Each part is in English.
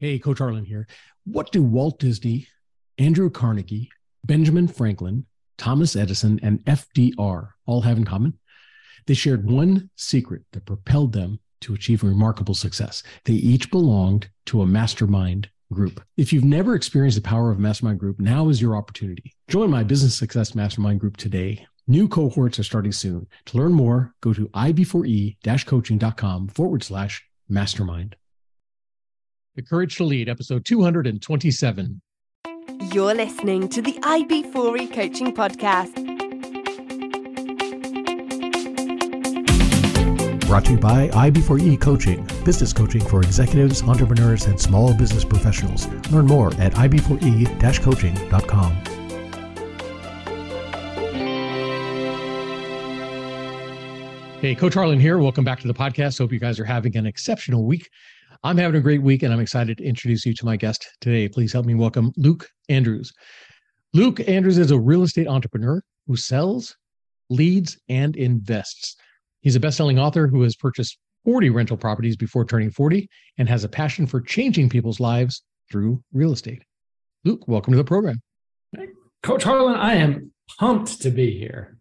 Hey, Coach Harlan here. What do Walt Disney, Andrew Carnegie, Benjamin Franklin, Thomas Edison, and FDR all have in common? They shared one secret that propelled them to achieve remarkable success. They each belonged to a mastermind group. If you've never experienced the power of a mastermind group, now is your opportunity. Join my business success mastermind group today. New cohorts are starting soon. To learn more, go to ib4e-coaching.com forward slash mastermind. The Courage to Lead, episode 227. You're listening to the IB4E Coaching Podcast. Brought to you by IB4E Coaching, business coaching for executives, entrepreneurs, and small business professionals. Learn more at ib4e-coaching.com. Hey, Coach Harlan here. Welcome back to the podcast. Hope you guys are having an exceptional week. I'm having a great week and I'm excited to introduce you to my guest today. Please help me welcome Luke Andrews. Luke Andrews is a real estate entrepreneur who sells, leads, and invests. He's a best-selling author who has purchased 40 rental properties before turning 40 and has a passion for changing people's lives through real estate. Luke, welcome to the program. Coach Harlan, I am pumped to be here.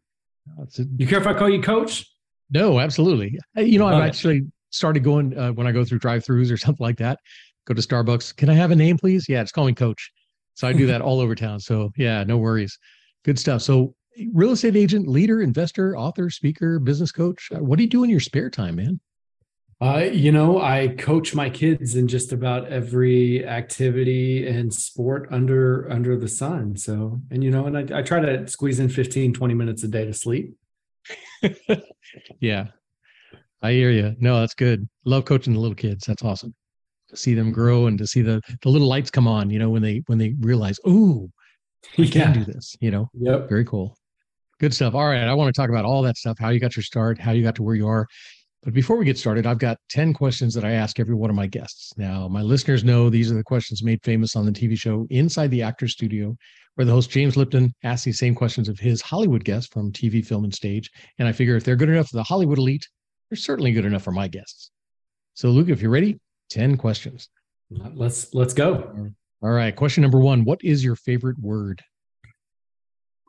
You care if I call you coach? No, absolutely. Uh, you know, I've actually started going uh, when I go through drive-throughs or something like that. Go to Starbucks. Can I have a name, please? Yeah, it's call me Coach. So I do that all over town. So yeah, no worries. Good stuff. So real estate agent, leader, investor, author, speaker, business coach. Uh, what do you do in your spare time, man? Uh, you know, I coach my kids in just about every activity and sport under under the sun. So, and you know, and I, I try to squeeze in 15, 20 minutes a day to sleep. yeah, I hear you. No, that's good. Love coaching the little kids. That's awesome. To see them grow and to see the the little lights come on, you know, when they when they realize, oh, I can do this, you know. Yep. Very cool. Good stuff. All right. I want to talk about all that stuff, how you got your start, how you got to where you are. But before we get started, I've got 10 questions that I ask every one of my guests. Now, my listeners know these are the questions made famous on the TV show Inside the Actor Studio, where the host James Lipton asks these same questions of his Hollywood guests from TV, film, and stage. And I figure if they're good enough for the Hollywood elite, they're certainly good enough for my guests. So, Luke, if you're ready, 10 questions. Let's let's go. All right. Question number one. What is your favorite word?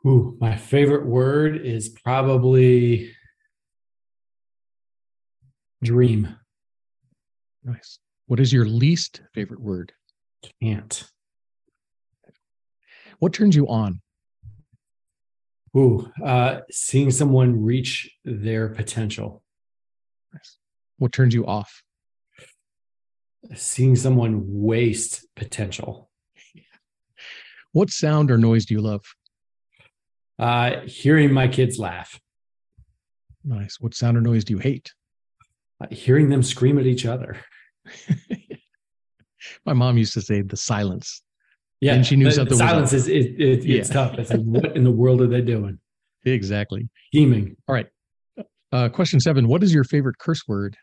Ooh, my favorite word is probably dream. Nice. What is your least favorite word? Can't. What turns you on? Ooh, uh, seeing someone reach their potential. What turns you off? Seeing someone waste potential. What sound or noise do you love? Uh, hearing my kids laugh. Nice. What sound or noise do you hate? Uh, hearing them scream at each other. my mom used to say the silence. Yeah, and she knew the, something. The silence is it, it, it's Yeah. tough. It's like, what in the world are they doing? Exactly. Scheming. All right. Uh, question seven. What is your favorite curse word?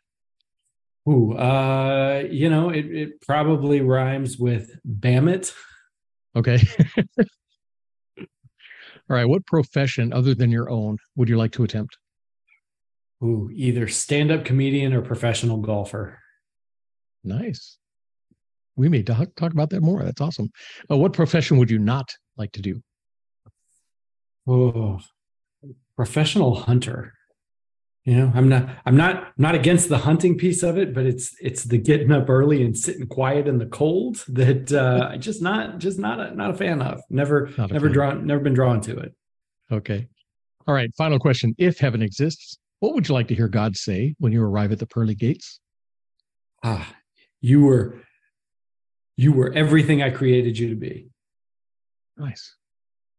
Ooh, uh, you know, it, it probably rhymes with bam it. Okay. All right. What profession other than your own would you like to attempt? Ooh, either stand-up comedian or professional golfer. Nice. We may talk, talk about that more. That's awesome. Uh, what profession would you not like to do? Oh, professional hunter. You know, I'm not I'm not not against the hunting piece of it, but it's it's the getting up early and sitting quiet in the cold that uh just not just not a, not a fan of. Never never fan. drawn never been drawn to it. Okay. All right. Final question. If heaven exists, what would you like to hear God say when you arrive at the pearly gates? Ah, you were you were everything I created you to be. Nice.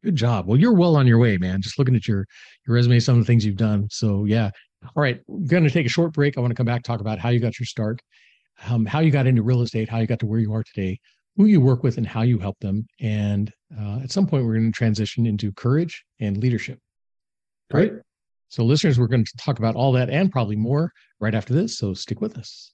Good job. Well, you're well on your way, man. Just looking at your your resume, some of the things you've done. So yeah. All right. We're going to take a short break. I want to come back talk about how you got your start, um, how you got into real estate, how you got to where you are today, who you work with, and how you help them. And uh, at some point, we're going to transition into courage and leadership. All right. So, listeners, we're going to talk about all that and probably more right after this. So, stick with us.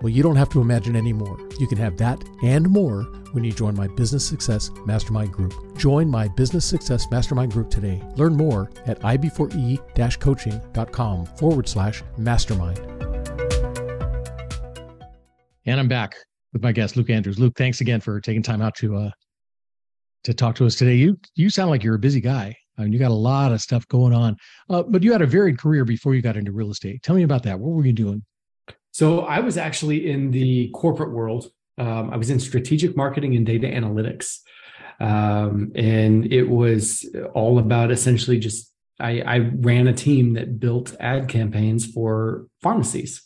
Well, you don't have to imagine anymore. You can have that and more when you join my Business Success Mastermind Group. Join my Business Success Mastermind Group today. Learn more at ib4e coaching.com forward slash mastermind. And I'm back with my guest, Luke Andrews. Luke, thanks again for taking time out to uh, to talk to us today. You you sound like you're a busy guy. I mean, you got a lot of stuff going on, uh, but you had a varied career before you got into real estate. Tell me about that. What were you doing? So I was actually in the corporate world. Um, I was in strategic marketing and data analytics. Um, and it was all about essentially just I, I, ran a team that built ad campaigns for pharmacies.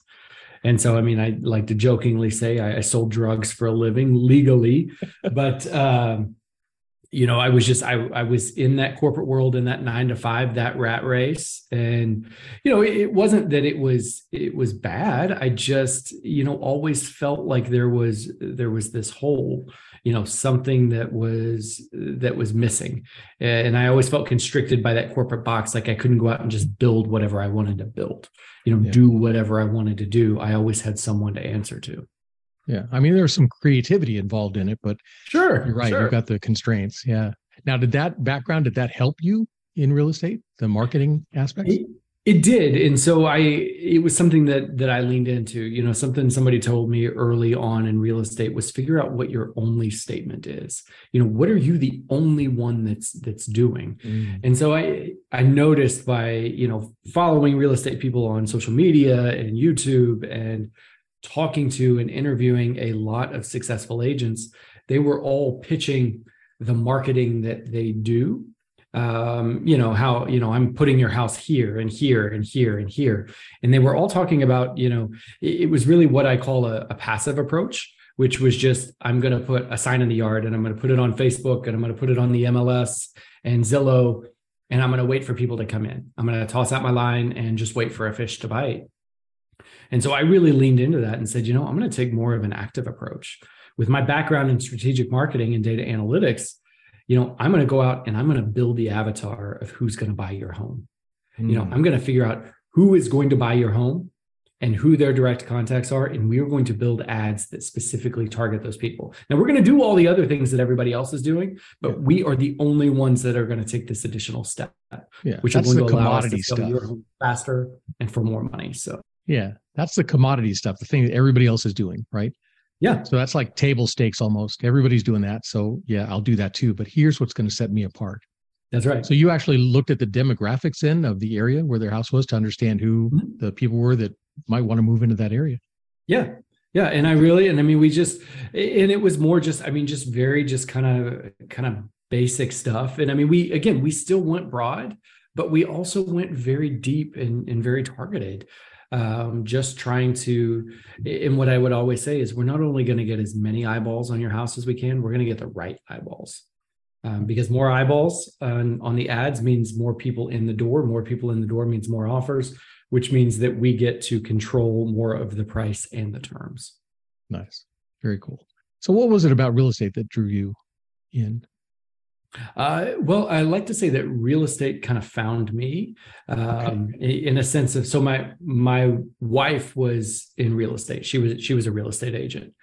And so, I mean, I like to jokingly say I, I sold drugs for a living legally, but um, you know, I was just I I was in that corporate world in that nine to five, that rat race. And, you know, it, it, wasn't that it was it was bad. I just, you know, always felt like there was there was this hole, you know, something that was that was missing. And I always felt constricted by that corporate box. Like I couldn't go out and just build whatever I wanted to build, you know, yeah. do whatever I wanted to do. I always had someone to answer to. Yeah. I mean, there's some creativity involved in it, but sure. You're right. Sure. You've got the constraints. Yeah. Now, did that background, did that help you in real estate, the marketing aspect? It, it did. And so I, it was something that, that I leaned into, you know, something somebody told me early on in real estate was figure out what your only statement is. You know, what are you the only one that's, that's doing? Mm. And so I, I noticed by, you know, following real estate people on social media and YouTube and, talking to and interviewing a lot of successful agents, they were all pitching the marketing that they do. Um, you know, how, you know, I'm putting your house here and here and here and here. And they were all talking about, you know, it, it was really what I call a, a passive approach, which was just, I'm going to put a sign in the yard and I'm going to put it on Facebook and I'm going to put it on the MLS and Zillow and I'm going to wait for people to come in. I'm going to toss out my line and just wait for a fish to bite. And so I really leaned into that and said, you know, I'm going to take more of an active approach. With my background in strategic marketing and data analytics, you know, I'm going to go out and I'm going to build the avatar of who's going to buy your home. Mm. You know, hmm. I'm going to figure out who is going to buy your home and who their direct contacts are. And we are going to build ads that specifically target those people. Now, we're going to do all the other things that everybody else is doing, but yeah. we are the only ones that are going to take this additional step, yeah, which That's is going to allow us to sell stuff. your home faster and for more money. So, yeah, that's the commodity stuff, the thing that everybody else is doing, right? Yeah. So that's like table stakes almost. Everybody's doing that. So yeah, I'll do that too. But here's what's going to set me apart. That's right. So you actually looked at the demographics in of the area where their house was to understand who mm-hmm. the people were that might want to move into that area. Yeah. Yeah. And I really, and I mean, we just, and it was more just, I mean, just very, just kind of, kind of basic stuff. And I mean, we, again, we still went broad, but we also went very deep and, and very targeted um, just trying to and what i would always say is we're not only going to get as many eyeballs on your house as we can we're going to get the right eyeballs. Um, because more eyeballs on, on the ads means more people in the door more people in the door means more offers which means that we get to control more of the price and the terms. Nice. Very cool. So what was it about real estate that drew you in uh, well, I like to say that real estate kind of found me um, okay. in a sense of so my my wife was in real estate. She was she was a real estate agent,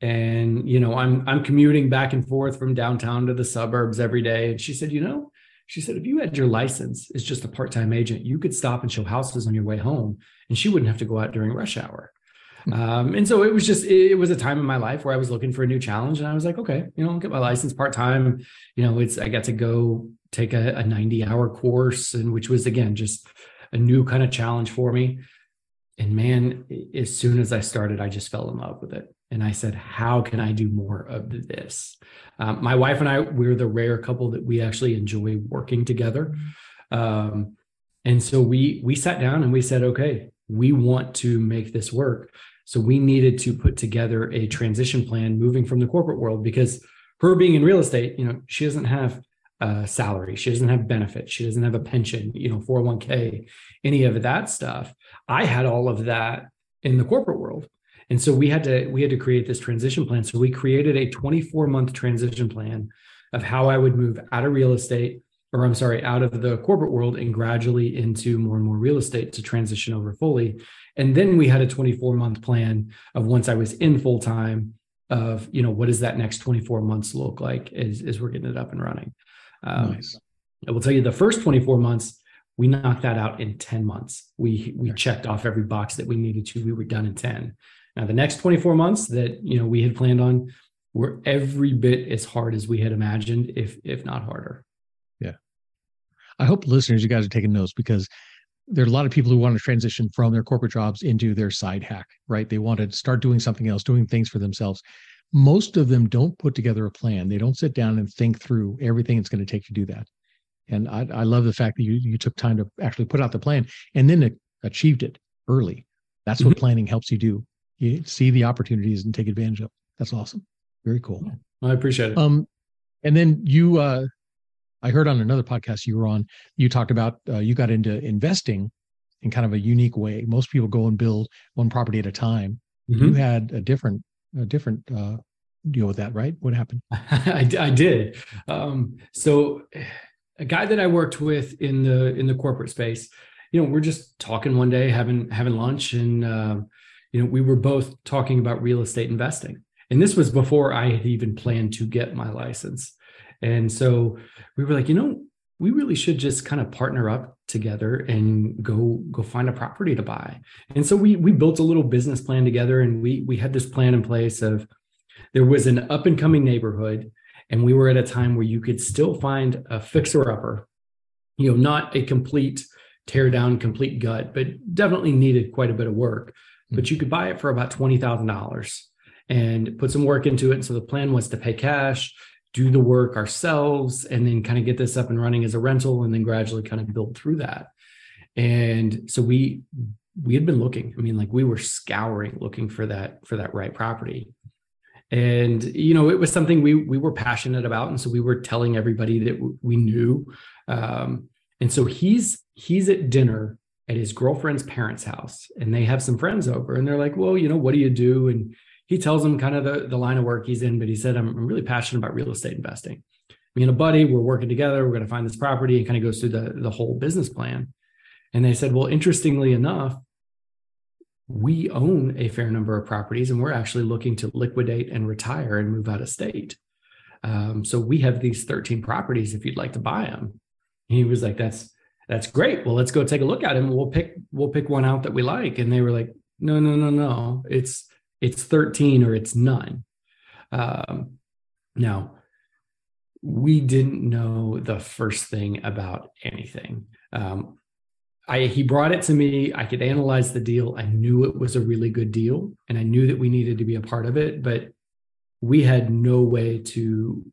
and you know I'm I'm commuting back and forth from downtown to the suburbs every day. And she said, you know, she said if you had your license as just a part time agent, you could stop and show houses on your way home, and she wouldn't have to go out during rush hour. Um, and so it was just it, was a time in my life where I was looking for a new challenge, and I was like, okay, you know, I'll get my license part time. You know, it's I got to go take a, a 90 hour course, and which was again just a new kind of challenge for me. And man, as soon as I started, I just fell in love with it. And I said, how can I do more of this? Um, my wife and I, we're the rare couple that we actually enjoy working together. Um, and so we we sat down and we said, okay, we want to make this work. So we needed to put together a transition plan moving from the corporate world because her being in real estate, you know, she doesn't have a salary, she doesn't have benefits, she doesn't have a pension, you know, 401k, any of that stuff. I had all of that in the corporate world. And so we had to we had to create this transition plan. So we created a 24 month transition plan of how I would move out of real estate or I'm sorry, out of the corporate world and gradually into more and more real estate to transition over fully. And then we had a 24 month plan of once I was in full time of, you know, what does that next 24 months look like as, as we're getting it up and running. Um, nice. I will tell you the first 24 months, we knocked that out in 10 months. We, we checked off every box that we needed to. We were done in 10. Now the next 24 months that, you know, we had planned on were every bit as hard as we had imagined, if, if not harder. Yeah. I hope listeners, you guys are taking notes because there are a lot of people who want to transition from their corporate jobs into their side hack, right? They want to start doing something else, doing things for themselves. Most of them don't put together a plan. They don't sit down and think through everything it's going to take to do that. And I, I love the fact that you you took time to actually put out the plan and then achieved it early. That's what mm-hmm. planning helps you do. You see the opportunities and take advantage of. That's awesome. Very cool. I appreciate it. Um, and then you uh, I heard on another podcast you were on, you talked about uh, you got into investing in kind of a unique way. Most people go and build one property at a time. Mm-hmm. You had a different, a different uh, deal with that, right? What happened? I, I did. Um, so, a guy that I worked with in the in the corporate space, you know, we're just talking one day, having having lunch, and uh, you know, we were both talking about real estate investing. And this was before I had even planned to get my license. And so we were like, you know, we really should just kind of partner up together and go go find a property to buy. And so we we built a little business plan together and we we had this plan in place of there was an up and coming neighborhood and we were at a time where you could still find a fixer upper. You know, not a complete tear down, complete gut, but definitely needed quite a bit of work. Hmm. But you could buy it for about $20,000 and put some work into it. And so the plan was to pay cash, do the work ourselves and then kind of get this up and running as a rental and then gradually kind of build through that. And so we we had been looking. I mean like we were scouring looking for that for that right property. And you know it was something we we were passionate about and so we were telling everybody that we knew. Um, and so he's he's at dinner at his girlfriend's parents house and they have some friends over and they're like well you know what do you do? And he tells them kind of the, the line of work he's in, but he said, I'm, I'm really passionate about real estate investing. Me and a buddy, we're working together. We're going to find this property and kind of goes through the, the whole business plan. And they said, well, interestingly enough, we own a fair number of properties and we're actually looking to liquidate and retire and move out of state. Um, so we have these 13 properties if you'd like to buy them. And he was like, that's, that's great. Well, let's go take a look at them. We'll pick, we'll pick one out that we like. And they were like, no, no, no, no. It's, it's 13 or it's none. Um, now, we didn't know the first thing about anything. Um, I, he brought it to me. I could analyze the deal. I knew it was a really good deal and I knew that we needed to be a part of it, but we had no way to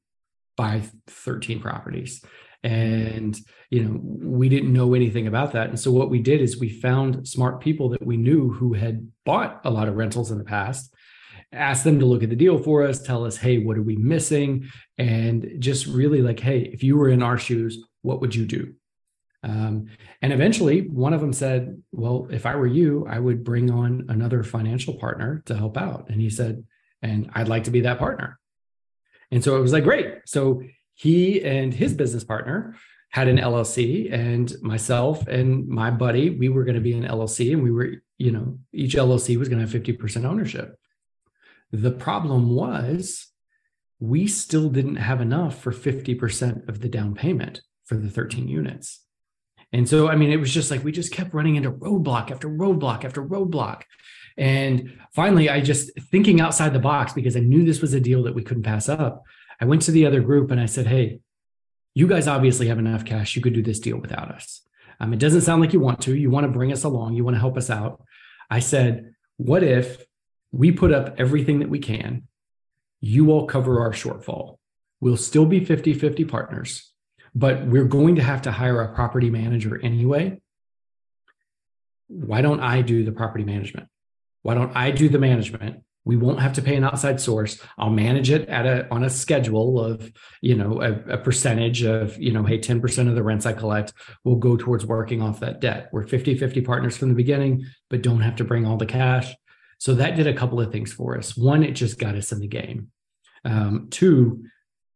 buy 13 properties and you know we didn't know anything about that. And so what we did is we found smart people that we knew who had bought a lot of rentals in the past asked them to look at the deal for us tell us hey what are we missing? And just really like hey if you were in our shoes what would you do? Um, and eventually one of them said well if i were you i would bring on another financial partner to help out. And he said and i'd like to be that partner. And so it was like great. So he and his business partner had an LLC, and myself and my buddy, we were going to be an LLC, and we were, you know, each LLC was going to have 50% ownership. The problem was we still didn't have enough for 50% of the down payment for the 13 units. And so, I mean, it was just like we just kept running into roadblock after roadblock after roadblock. And finally, I just thinking outside the box because I knew this was a deal that we couldn't pass up. I went to the other group and I said, Hey, you guys obviously have enough cash. You could do this deal without us. Um, it doesn't sound like you want to. You want to bring us along. You want to help us out. I said, What if we put up everything that we can? You all cover our shortfall. We'll still be 50 50 partners, but we're going to have to hire a property manager anyway. Why don't I do the property management? Why don't I do the management? We won't have to pay an outside source. I'll manage it at a on a schedule of you know a, a, percentage of you know hey 10% of the rents i collect will go towards working off that debt. We're 50 50 partners from the beginning but don't have to bring all the cash. So that did a couple of things for us. One it just got us in the game. Um, two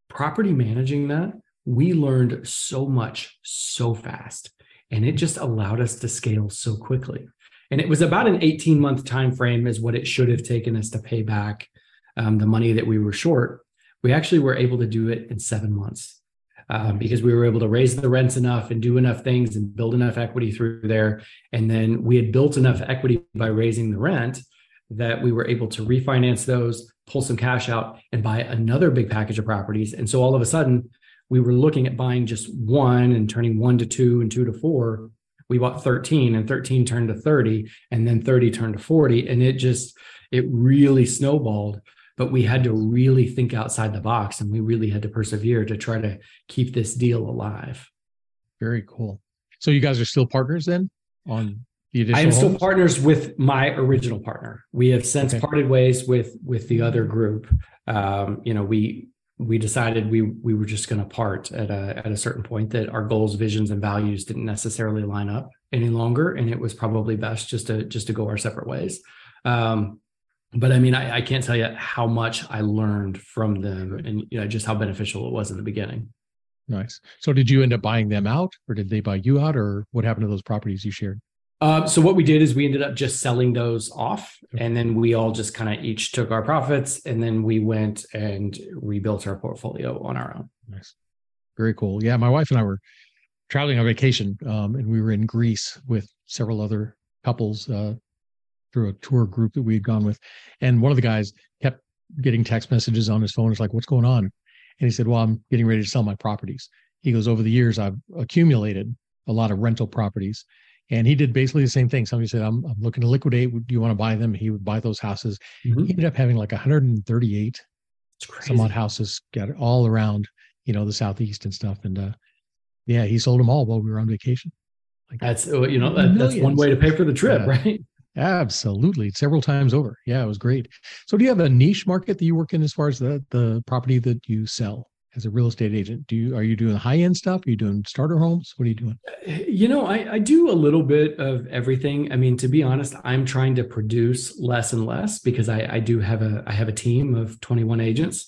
property managing that we learned so much so fast and it just allowed us to scale so quickly and it was about an 18 month time frame is what it should have taken us to pay back um, the money that we were short. We actually were able to do it in seven months um, because we were able to raise the rents enough and do enough things and build enough equity through there. And then we had built enough equity by raising the rent that we were able to refinance those pull some cash out and buy another big package of properties. And so all of a sudden we were looking at buying just one and turning one to two and two to four. We bought 13 and 13 turned to 30 and then 30 turned to 40. And it just, it really snowballed. But we had to really think outside the box and we really had to persevere to try to keep this deal alive. Very cool. So you guys are still partners then on the additional I am still homes? partners with my original partner. We have since Okay. parted ways with with the other group. Um, you know, we we decided we we were just going to part at a at a certain point that our goals, visions, and values didn't necessarily line up any longer, and it was probably best just to just to go our separate ways. Um, but I mean, I, I can't tell you how much I learned from them, and you know, just how beneficial it was in the beginning. Nice. So did you end up buying them out or did they buy you out or what happened to those properties you shared? Uh, so what we did is we ended up just selling those off, and then we all just kind of each took our profits, and then we went and rebuilt our portfolio on our own. Nice. Very cool. Yeah. My wife and I were traveling on vacation um, and we were in Greece with several other couples uh, through a tour group that we had gone with. And one of the guys kept getting text messages on his phone. It's like, what's going on? And he said, well, I'm getting ready to sell my properties. He goes, over the years, I've accumulated a lot of rental properties. And he did basically the same thing. Somebody said, I'm, I'm looking to liquidate. Do you want to buy them? He would buy those houses. He ended up having like 138 It's some odd houses scattered all around, you know, the southeast and stuff. And uh yeah, he sold them all while we were on vacation. Like That's uh, you know that, that's one way to pay for the trip, Yeah. right? absolutely several times over. Yeah, it was great. So do you have a niche market that you work in as far as the the property that you sell as a real estate agent? Do you are you doing high end stuff? Are you doing starter homes? What are you doing? You know, I, I do a little bit of everything. I mean, to be honest, I'm trying to produce less and less because I, I do have a I have a team of 21 agents.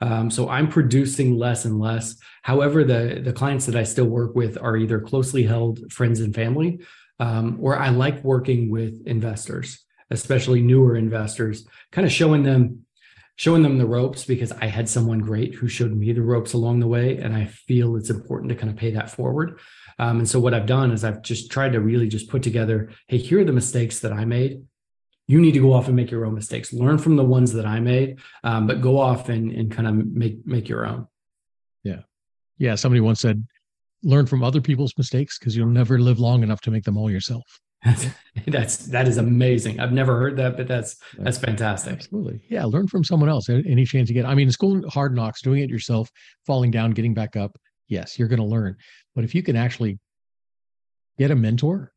Um, so I'm producing less and less. However, the the clients that I still work with are either closely held friends and family, um, or I like working with investors, especially newer investors, kind of showing them showing them the ropes because I had someone great who showed me the ropes along the way, and I feel it's important to kind of pay that forward. Um, and so what I've done is I've just tried to really just put together, hey, here are the mistakes that I made. You need to go off and make your own mistakes. Learn from the ones that I made, um, but go off and, and kind of make make your own. Yeah, yeah. somebody once said, learn from other people's mistakes because you'll never live long enough to make them all yourself. That's that is amazing. I've never heard that, but that's that's fantastic. Absolutely. Yeah. Learn from someone else. Any chance you get. I mean, school hard knocks, doing it yourself, falling down, getting back up. Yes, you're going to learn. But if you can actually get a mentor,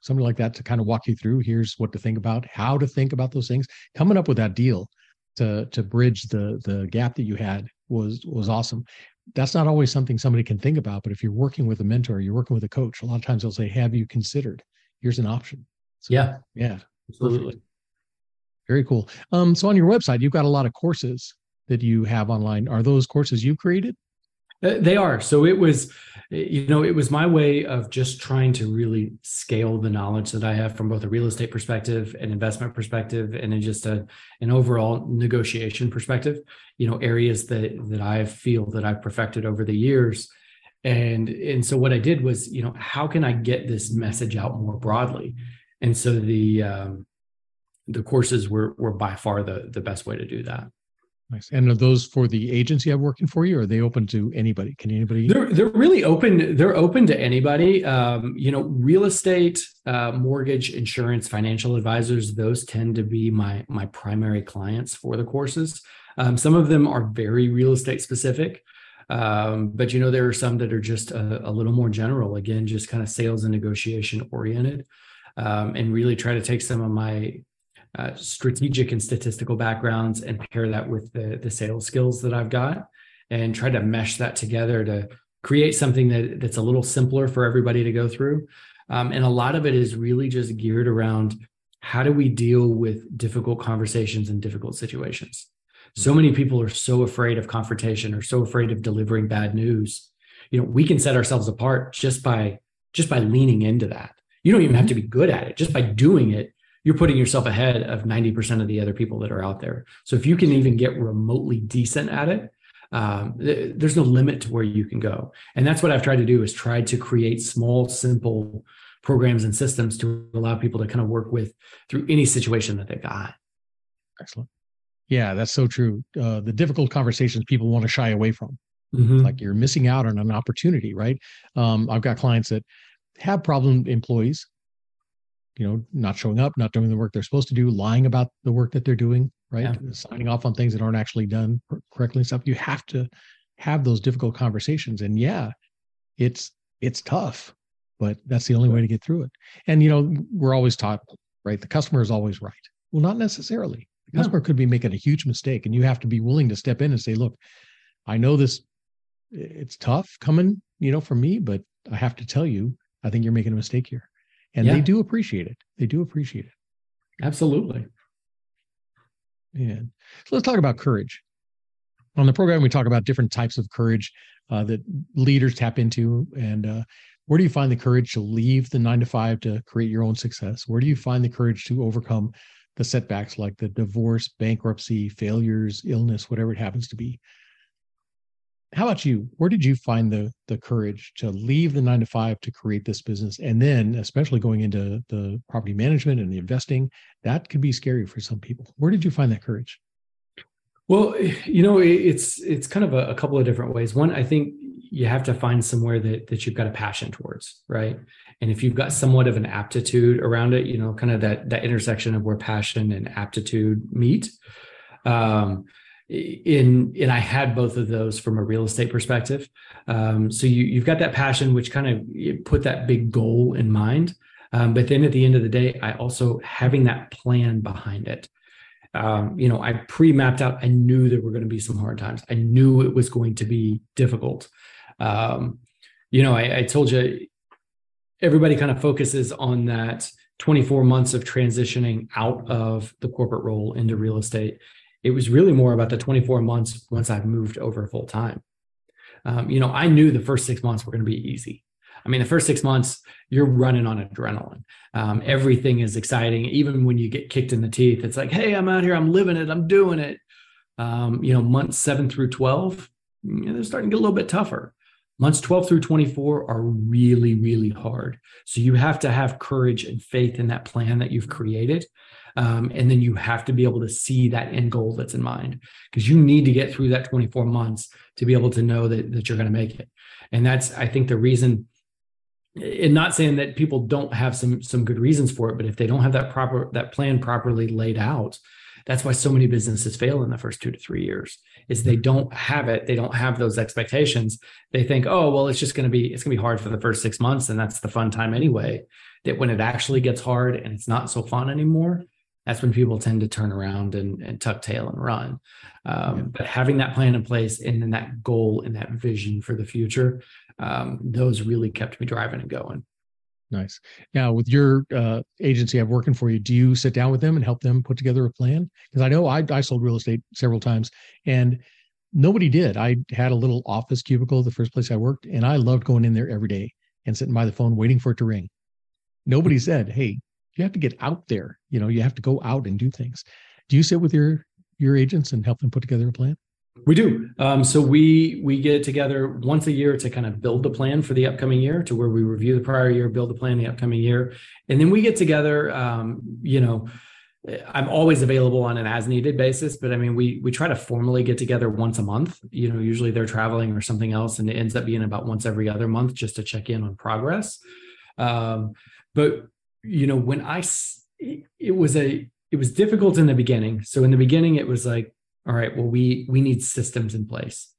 somebody like that to kind of walk you through, here's what to think about, how to think about those things, coming up with that deal to to bridge the the gap that you had was was awesome. That's not always something somebody can think about, but if you're working with a mentor, you're working with a coach, a lot of times they'll say, "Have you considered? Here's an option." So, Yeah, yeah, absolutely. very cool. Um, so on your website, you've got a lot of courses that you have online. Are those courses you created? Uh, They are. So it was, you know, it was my way of just trying to really scale the knowledge that I have from both a real estate perspective, an investment perspective, and just a an overall negotiation perspective. You know, areas that that I feel that I've perfected over the years. And and so what I did was, you know, how can I get this message out more broadly? And so the um, the courses were were by far the the best way to do that. Nice. And are those for the agency I'm working for you, or are they open to anybody? Can anybody? They're they're really open. They're open to anybody. Um, you know, real estate, uh, mortgage, insurance, financial advisors. Those tend to be my my primary clients for the courses. Um, some of them are very real estate specific, um, but you know there are some that are just a, a little more general. Again, just kind of sales and negotiation oriented, um, and really try to take some of my uh, strategic and statistical backgrounds and pair that with the the sales skills that I've got and try to mesh that together to create something that that's a little simpler for everybody to go through. Um, and a lot of it is really just geared around how do we deal with difficult conversations and difficult situations. So many people are so afraid of confrontation or so afraid of delivering bad news. you know we can set ourselves apart just by just by leaning into that. You don't even have to be good at it. Just by doing it you're putting yourself ahead of 90% of the other people that are out there. So if you can even get remotely decent at it um, th- there's no limit to where you can go. And that's what i've tried to do is try to create small simple programs and systems to allow people to kind of work with through any situation that they've got. Excellent yeah that's so true. Uh, the difficult conversations people want to shy away from. Mhm. like you're missing out on an opportunity right? Um, i've got clients that have problem employees you know not showing up not doing the work they're supposed to do lying about the work that they're doing right? Yeah. signing off on things that aren't actually done correctly and stuff. You have to have those difficult conversations. And yeah it's it's tough but that's the only way to get through it. And you know we're always taught right? The customer is always right. Well not necessarily the customer could be making a huge mistake and you have to be willing to step in and say look i know this it's tough coming you know from me but i have to tell you i think you're making a mistake here. And Yeah. they do appreciate it. They do appreciate it. Absolutely. Yeah so let's talk about courage. On the program we talk about different types of courage uh, that leaders tap into and uh, where do you find the courage to leave the nine to five to create your own success? Where do you find the courage to overcome the setbacks like the divorce bankruptcy failures illness whatever it happens to be. How about you? Where did you find the the courage to leave the nine to five to create this business? And then especially going into the property management and the investing that could be scary for some people. Where did you find that courage? Well, you know, it's it's kind of a, a couple of different ways. One, I think you have to find somewhere that that you've got a passion towards, right? And if you've got somewhat of an aptitude around it, you know, kind of that that intersection of where passion and aptitude meet. Um, in and I had both of those from a real estate perspective. Um, so you you've got that passion, which kind of put that big goal in mind. Um, but then at the end of the day, I also having that plan behind it um, you know, I pre-mapped out. I knew there were going to be some hard times. I knew it was going to be difficult. Um, you know, I, I told you, everybody kind of focuses on that 24 months of transitioning out of the corporate role into real estate. It was really more about the 24 months once I've moved over full time. Um, you know, I knew the first six months were going to be easy. I mean, the first six months, you're running on adrenaline. Um, everything is exciting. Even when you get kicked in the teeth, it's like, hey, I'm out here, I'm living it, I'm doing it. Um, you know, months seven through 12, you know, they're starting to get a little bit tougher. Months 12 through 24 are really, really hard. So you have to have courage and faith in that plan that you've created. Um, and then you have to be able to see that end goal that's in mind because you need to get through that 24 months to be able to know that, that you're going to make it. And that's, I think, the reason and not saying that people don't have some some good reasons for it but if they don't have that proper that plan properly laid out that's why so many businesses fail in the first two to three years is they don't have it. They don't have those expectations. They think oh well it's just going to be it's going to be hard for the first six months and that's the fun time anyway. That when it actually gets hard and it's not so fun anymore that's when people tend to turn around and, and tuck tail and run. Um, Yeah. but having that plan in place and then that goal and that vision for the future um, those really kept me driving and going. Nice. Now, with your uh, agency I'm working for you, do you sit down with them and help them put together a plan? Because I know I, I sold real estate several times and nobody did. I had a little office cubicle the first place I worked, and I loved going in there every day and sitting by the phone waiting for it to ring. Nobody said, "Hey, you have to get out there. You know, you have to go out and do things." Do you sit with your your agents and help them put together a plan? We do. Um, so we we get together once a year to kind of build the plan for the upcoming year, to where we review the prior year, build the plan the upcoming year, and then we get together. Um, you know, I'm always available on an as needed basis, but I mean, we we try to formally get together once a month. You know, usually they're traveling or something else, and it ends up being about once every other month just to check in on progress. Um, but you know, when I it was a it was difficult in the beginning. So in the beginning, it was like all right well we we need systems in place.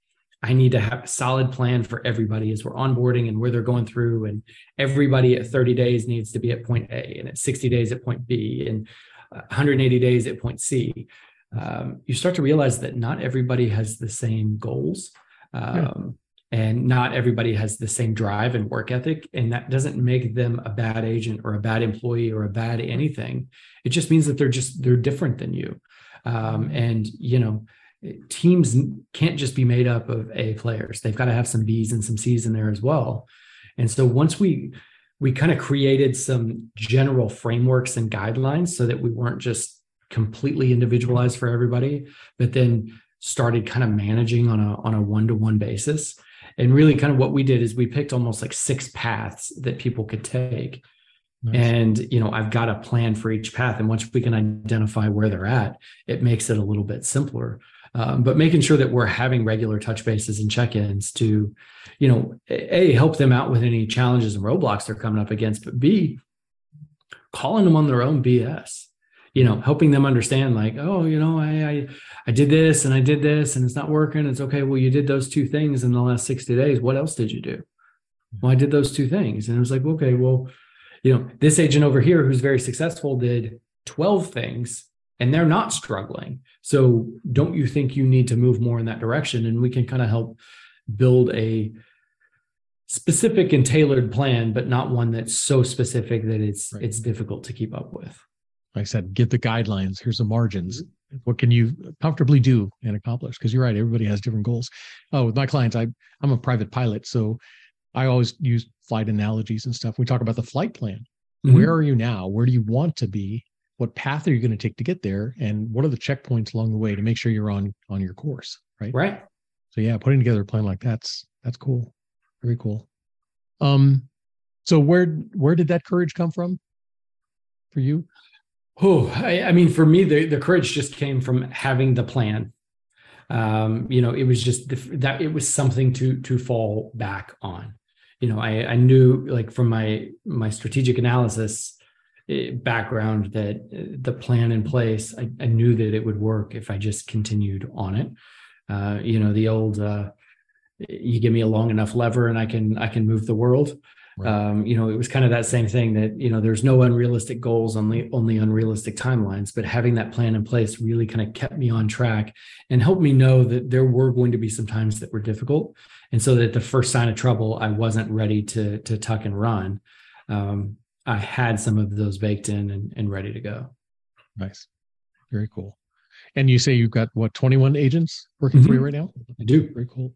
I need to have a solid plan for everybody as we're onboarding and where they're going through and everybody at 30 days needs to be at point a and at 60 days at point b and 180 days at point c. Um, you start to realize that not everybody has the same goals um, and not everybody has the same drive and work ethic and that doesn't make them a bad agent or a bad employee or a bad anything. It just means that they're just they're different than you um, and you know teams can't just be made up of A players. They've got to have some Bs and some Cs in there as well. And so once we we kind of created some general frameworks and guidelines so that we weren't just completely individualized for everybody, but then started kind of managing on a on a one-to-one basis. And really kind of what we did is we picked almost like six paths that people could take. Nice. And you know, I've got a plan for each path. And once we can identify where they're at, it makes it a little bit simpler. Um, but making sure that we're having regular touch bases and check-ins to you know a help them out with any challenges and roadblocks they're coming up against but b calling them on their own bs you know helping them understand like oh you know I, I i did this and i did this and it's not working. It's okay. Well you did those two things in the last 60 days. What else did you do? Well i did those two things. And it was like okay well you know this agent over here who's very successful did 12 things and they're not struggling. So don't you think you need to move more in that direction? And we can kind of help build a specific and tailored plan, but not one that's so specific that it's right. it's difficult to keep up with. Like I said, get the guidelines. Here's the margins. What can you comfortably do and accomplish? Because you're right, everybody has different goals. Oh, with my clients, I I'm a private pilot, so I always use flight analogies and stuff. We talk about the flight plan. Mm-hmm. Where are you now? Where do you want to be? what path are you going to take to get there and what are the checkpoints along the way to make sure you're on on your course right right so yeah putting together a plan like that's that's cool very cool um so where where did that courage come from for you oh I, I mean for me the, the courage just came from having the plan um you know it was just the, that it was something to to fall back on you know i i knew like from my my strategic analysis Eh, background that eh, the plan in place I, I, knew that it would work if i just continued on it. Uh, you know the old uh, you give me a long enough lever and i can i can move the world right. um, you know it was kind of that same thing that you know there's no unrealistic goals only only unrealistic timelines but having that plan in place really kind of kept me on track and helped me know that there were going to be some times that were difficult and so that the first sign of trouble i wasn't ready to to tuck and run um, I had some of those baked in and, and ready to go. Nice. Very cool. And you say you've got what 21 agents working mm-hmm. for you mm-hmm. right now? I do. Very cool.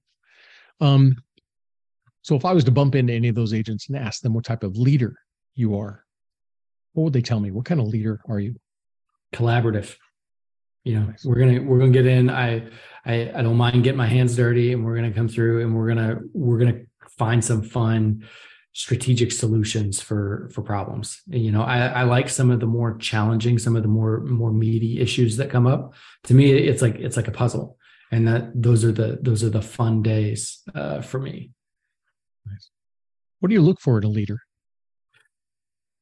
Um, so if I was to bump into any of those agents and ask them what type of leader you are, what would they tell me? What kind of leader are you? Collaborative. You know, nice. we're gonna we're gonna get in. I, I I don't mind getting my hands dirty, and we're gonna come through, and we're gonna we're gonna find some fun strategic solutions for for problems you know I, I like some of the more challenging some of the more more meaty issues that come up to me it's like it's like a puzzle and that those are the those are the fun days uh, for me nice. what do you look for in a leader?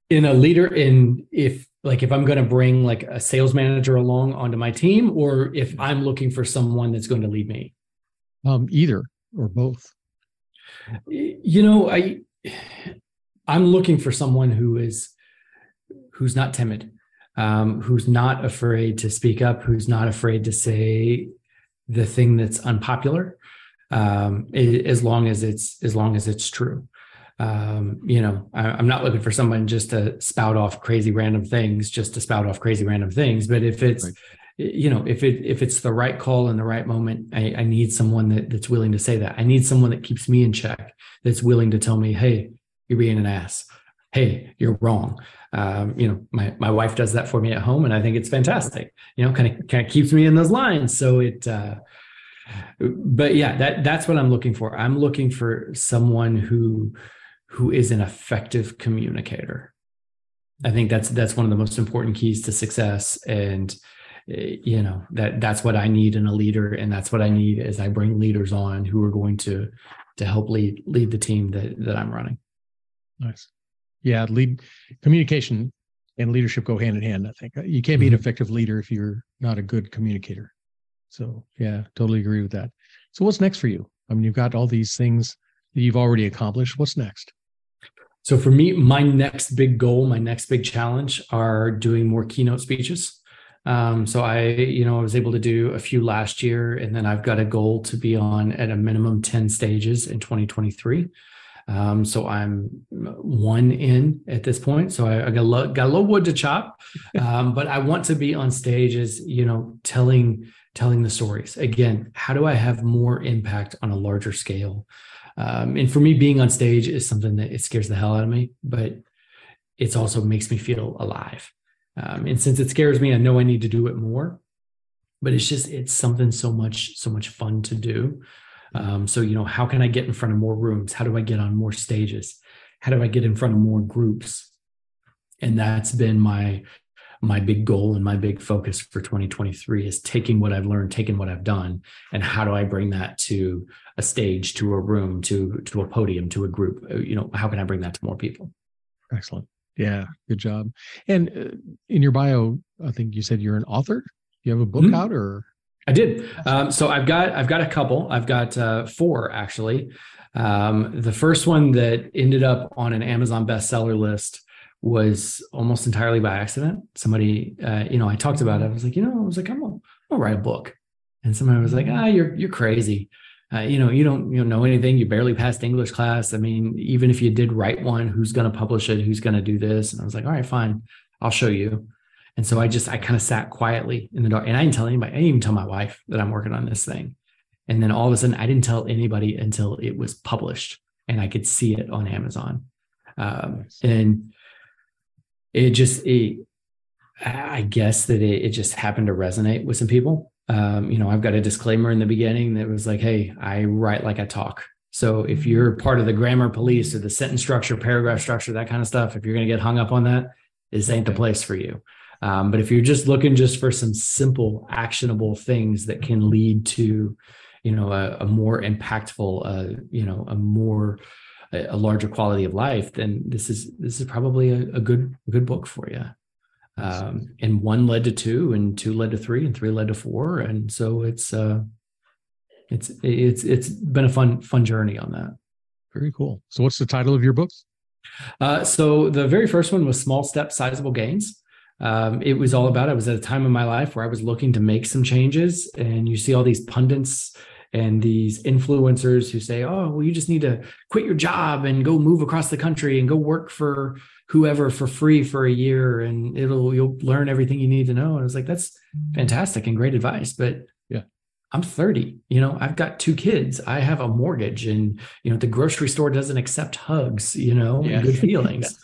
In a leader in if like if i'm going to bring like a sales manager along onto my team or if i'm looking for someone that's going to lead me. Um either or both. You know i I'm looking for someone who is who's not timid, um, who's not afraid to speak up, who's not afraid to say the thing that's unpopular, um, as long as it's as long as it's true. Um, you know, I, am not looking for someone just to spout off crazy random things, just to spout off crazy random things. But if it's right. you know if it if it's the right call in the right moment i, I need someone that, that's willing to say that. I need someone that keeps me in check that's willing to tell me hey you're being an ass. Hey you're wrong. Um, you know my, my wife does that for me at home and i think it's fantastic. You know kind of kind of keeps me in those lines. So it uh, but yeah that that's what i'm looking for. I'm looking for someone who who is an effective communicator. I think that's that's one of the most important keys to success. And Eh, you know that that's what i need in a leader. And that's what i need as i bring leaders on who are going to to help lead lead the team that that i'm running. Nice. Yeah lead communication and leadership go hand in hand i think. You can't be an mm-hmm. effective leader if you're not a good communicator so yeah totally agree with that. So what's next for you? I mean you've got all these things that you've already accomplished. What's next? So for me my next big goal my next big challenge are doing more keynote speeches. Um, so I, you know, I was able to do a few last year, and then I've got a goal to be on at a minimum 10 stages in 2023. Um, so I'm one in at this point. So I, I got, a little, got a little wood to chop, um, but I want to be on stages, you know, telling telling the stories. Again, how do I have more impact on a larger scale? Um, and for me, being on stage is something that it scares the hell out of me, but it also makes me feel alive. Um, and since it scares me, I know I need to do it more. But it's just it's something so much so much fun to do. Um, so you know, how can I get in front of more rooms? How do I get on more stages? How do I get in front of more groups? And that's been my my big goal and my big focus for 2023 is taking what I've learned, taking what I've done, and how do I bring that to a stage, to a room, to to a podium, to a group? Uh, you know, how can I bring that to more people? Excellent. Yeah, good job. And uh, in your bio, I think you said you're an author. You have a book mm-hmm. out, or I did. Um, so I've got I've got a couple. I've got uh, four actually. Um, the first one that ended up on an Amazon bestseller list was almost entirely by accident. Somebody, uh, you know, I talked about it. I was like, you know, I was like, I'm gonna, I'm gonna write a book, and somebody was like, ah, you're you're crazy. Uh, you know, you don't you don't know anything. You barely passed English class. I mean, even if you did write one, who's going to publish it? Who's going to do this? And I was like, all right, fine, I'll show you. And so I just I kind of sat quietly in the dark, and I didn't tell anybody. I didn't even tell my wife that I'm working on this thing. And then all of a sudden, I didn't tell anybody until it was published, and I could see it on Amazon. Um, and it just it, I guess that it, it just happened to resonate with some people um, you know, I've got a disclaimer in the beginning that was like, hey, I write like I talk. So if mm-hmm. you're part of the grammar police or the sentence structure, paragraph structure, that kind of stuff, if you're going to get hung up on that, this ain't the place for you. Um, but if you're just looking just for some simple, actionable things that can lead to, you know, a, a more impactful, uh, you know, a more a, larger quality of life, then this is this is probably a, a good a good book for you um, and one led to two and two led to three and three led to four and so it's uh it's it's it's been a fun fun journey on that. Very cool. So what's the title of your books? Uh, so the very first one was small steps sizable gains. Um, it was all about i was at a time in my life where i was looking to make some changes and you see all these pundits and these influencers who say oh well you just need to quit your job and go move across the country and go work for whoever for free for a year and it'll you'll learn everything you need to know. And i was like that's fantastic and great advice but yeah. I'm 30 you know i've got two kids i have a mortgage and you know the grocery store doesn't accept hugs you know yeah. good feelings.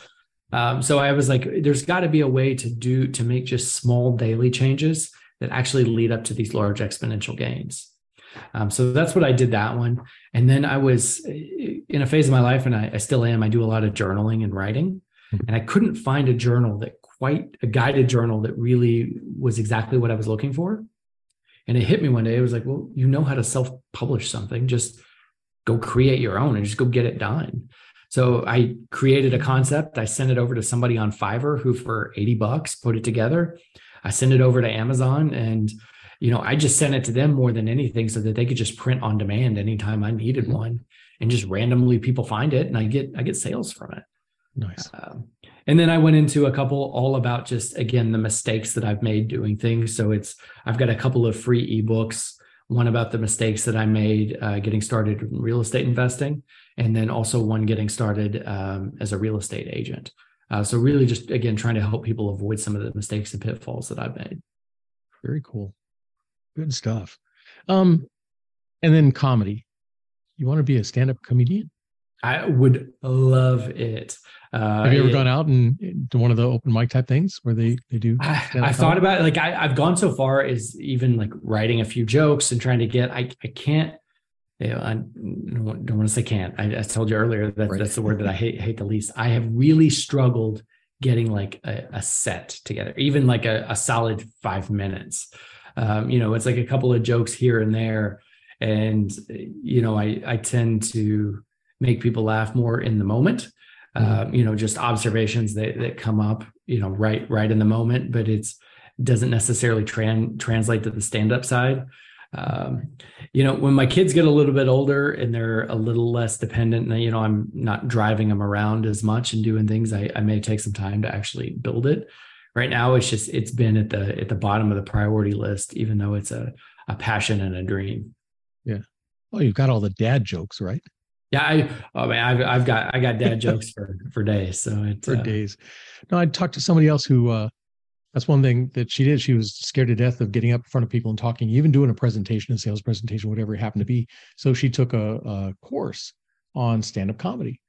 Um, so i was like there's got to be a way to do to make just small daily changes that actually lead up to these large exponential gains um, so that's what I did that one. And then I was in a phase of my life, and I, I still am. I do a lot of journaling and writing. Mm-hmm. And I couldn't find a journal that quite a guided journal that really was exactly what I was looking for. And it hit me one day. It was like, well, you know how to self publish something. Just go create your own and just go get it done. So I created a concept. I sent it over to somebody on Fiverr who, for 80 bucks, put it together. I sent it over to Amazon and you know, I just sent it to them more than anything so that they could just print on demand anytime I needed mm-hmm. one and just randomly people find it and I get I get sales from it. Nice. Um, and then I went into a couple all about just again the mistakes that I've made doing things. So it's I've got a couple of free ebooks. One about the mistakes that I made uh, getting started in real estate investing, and then also one getting started um, as a real estate agent. Uh, so really, just again trying to help people avoid some of the mistakes and pitfalls that I've made. Very cool, good stuff. Um, and then comedy. You want to be a stand-up comedian? I would love it. Uh, Have you ever it, gone out and to one of the open mic type things where they they do? I, I thought about it. Like I, have gone so far as even like writing a few jokes and trying to get. I I can't. You know, I don't want to say can't. I, I told you earlier that right. that's the word that I hate hate the least. I have really struggled getting like a, a set together, even like a, a solid five minutes. Um, you know, it's like a couple of jokes here and there, and you know, I I tend to make people laugh more in the moment. Mm-hmm. Um, you know just observations that that come up you know right right in the moment but it's doesn't necessarily tran- translate to the stand up side. Um, you know when my kids get a little bit older and they're a little less dependent and you know i'm not driving them around as much and doing things I, I may take some time to actually build it right now it's just it's been at the at the bottom of the priority list even though it's a a passion and a dream yeah well you've got all the dad jokes right yeah, I oh man, I've I've got I got dad jokes for for days. So it's for uh, days. No, I talked to somebody else who uh That's one thing that she did. She was scared to death of getting up in front of people and talking, even doing a presentation, a sales presentation, whatever it happened to be. So she took a, a course on stand-up comedy,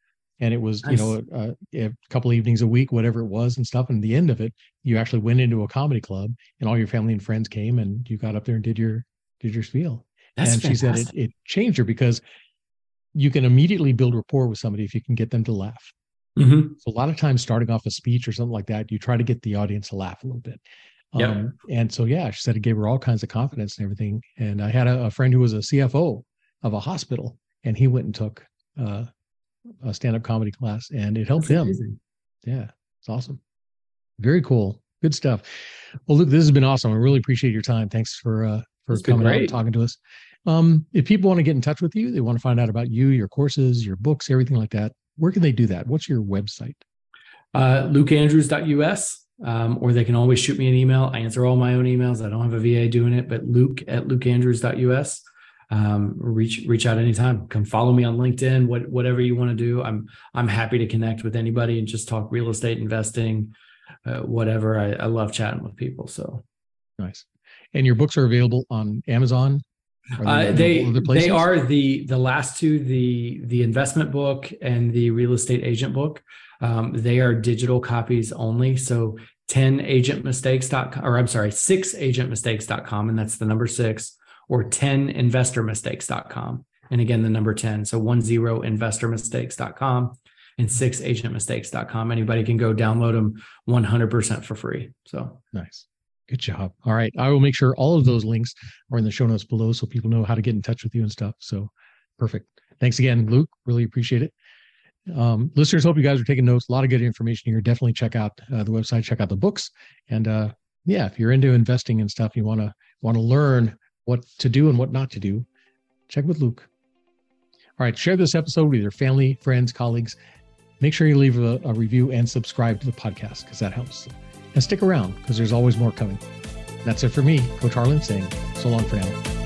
and it was nice. you know a, a, couple evenings a week, whatever it was, and stuff. And the end of it, you actually went into a comedy club, and all your family and friends came, and you got up there and did your did your spiel. That's and fantastic. she said it, it changed her because you can immediately build rapport with somebody if you can get them to laugh. Mm-hmm. So a lot of times starting off a speech or something like that, you try to get the audience to laugh a little bit. Yep. Um, and so, yeah, she said it gave her all kinds of confidence and everything. And I had a, a friend who was a CFO of a hospital and he went and took uh, a stand-up comedy class and it helped That's him. Amazing. Yeah. It's awesome. Very cool. Good stuff. Well, Luke, this has been awesome. I really appreciate your time. Thanks for, uh, for it's coming out and talking to us. Um, if people want to get in touch with you, they want to find out about you, your courses, your books, everything like that, where can they do that? What's your website? Uh, lukeandrews.us, um, or they can always shoot me an email. I answer all my own emails. I don't have a VA doing it, but luke at lukeandrews.us. Um, reach reach out anytime. Come follow me on LinkedIn. What whatever you want to do, I'm I'm happy to connect with anybody and just talk real estate investing, uh, whatever. I, I love chatting with people. So nice. And your books are available on Amazon, uh, they they are the the last two the the investment book and the real estate agent book. Um, they are digital copies only. So 10 agentmistakes.com or I'm sorry, 6 agentmistakes.com and that's the number 6 or 10 investormistakes.com. And again the number 10. So 10 investormistakes.com and 6 agentmistakes.com. Anybody can go download them 100% for free. So nice. Good job. All right. I will make sure all of those links are in the show notes below so people know how to get in touch with you and stuff. So perfect. Thanks again, Luke. Really appreciate it. Um, listeners, hope you guys are taking notes. A lot of good information here. Definitely check out uh, the website, check out the books. And uh, yeah, if you're into investing and stuff, you want to want to learn what to do and what not to do, check with Luke. All right, share this episode with your family, friends, colleagues. Make sure you leave a, a review and subscribe to the podcast because that helps and stick around because there's always more coming. That's it for me, Coach Harlan saying so long for now.